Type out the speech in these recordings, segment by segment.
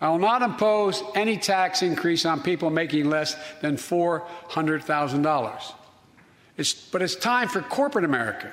I will not impose any tax increase on people making less than $400,000. It's, but it's time for corporate America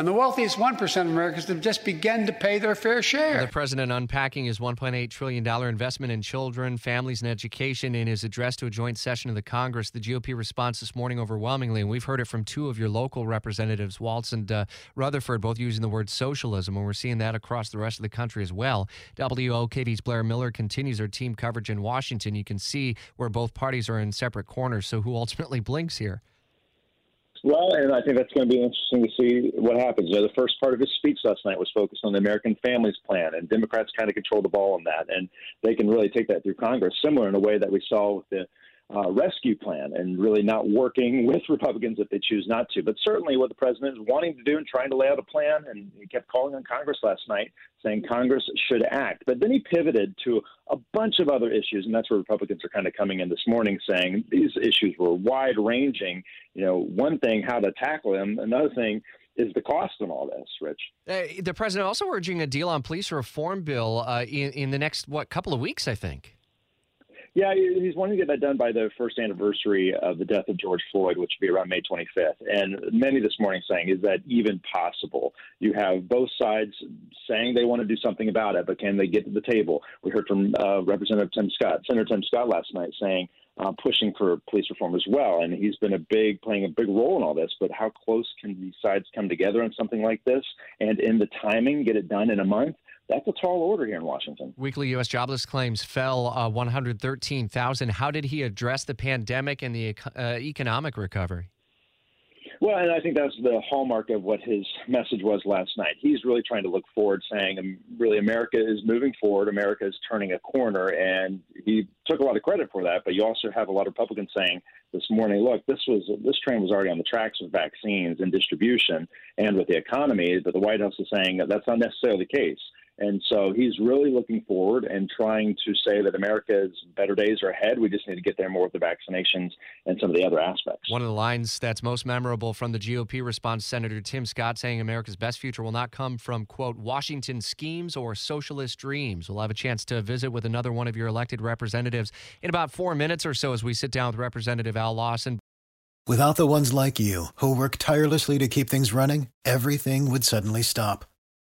and the wealthiest 1% of Americans have just begun to pay their fair share. The president unpacking his $1.8 trillion investment in children, families, and education in his address to a joint session of the Congress. The GOP response this morning overwhelmingly, and we've heard it from two of your local representatives, Waltz and uh, Rutherford, both using the word socialism, and we're seeing that across the rest of the country as well. WOKV's Blair Miller continues her team coverage in Washington. You can see where both parties are in separate corners, so who ultimately blinks here? Well, and I think that's going to be interesting to see what happens. You know, the first part of his speech last night was focused on the American Families Plan, and Democrats kind of control the ball on that, and they can really take that through Congress, similar in a way that we saw with the uh, rescue plan and really not working with Republicans if they choose not to. But certainly what the president is wanting to do and trying to lay out a plan, and he kept calling on Congress last night saying Congress should act. But then he pivoted to a bunch of other issues, and that's where Republicans are kind of coming in this morning saying these issues were wide ranging. You know, one thing, how to tackle them, another thing, is the cost in all this, Rich. Uh, the president also urging a deal on police reform bill uh, in, in the next, what, couple of weeks, I think. Yeah, he's wanting to get that done by the first anniversary of the death of George Floyd, which would be around May 25th. And many this morning saying, is that even possible? You have both sides saying they want to do something about it, but can they get to the table? We heard from uh, Representative Tim Scott, Senator Tim Scott last night saying, uh, pushing for police reform as well. And he's been a big, playing a big role in all this. But how close can these sides come together on something like this? And in the timing, get it done in a month? That's a tall order here in Washington. Weekly U.S. jobless claims fell uh, 113,000. How did he address the pandemic and the uh, economic recovery? Well, and I think that's the hallmark of what his message was last night. He's really trying to look forward, saying, um, really, America is moving forward. America is turning a corner. And he took a lot of credit for that. But you also have a lot of Republicans saying this morning, look, this was this train was already on the tracks with vaccines and distribution and with the economy. But the White House is saying that that's not necessarily the case. And so he's really looking forward and trying to say that America's better days are ahead. We just need to get there more with the vaccinations and some of the other aspects. One of the lines that's most memorable from the GOP response, Senator Tim Scott saying America's best future will not come from, quote, Washington schemes or socialist dreams. We'll have a chance to visit with another one of your elected representatives in about four minutes or so as we sit down with Representative Al Lawson. Without the ones like you who work tirelessly to keep things running, everything would suddenly stop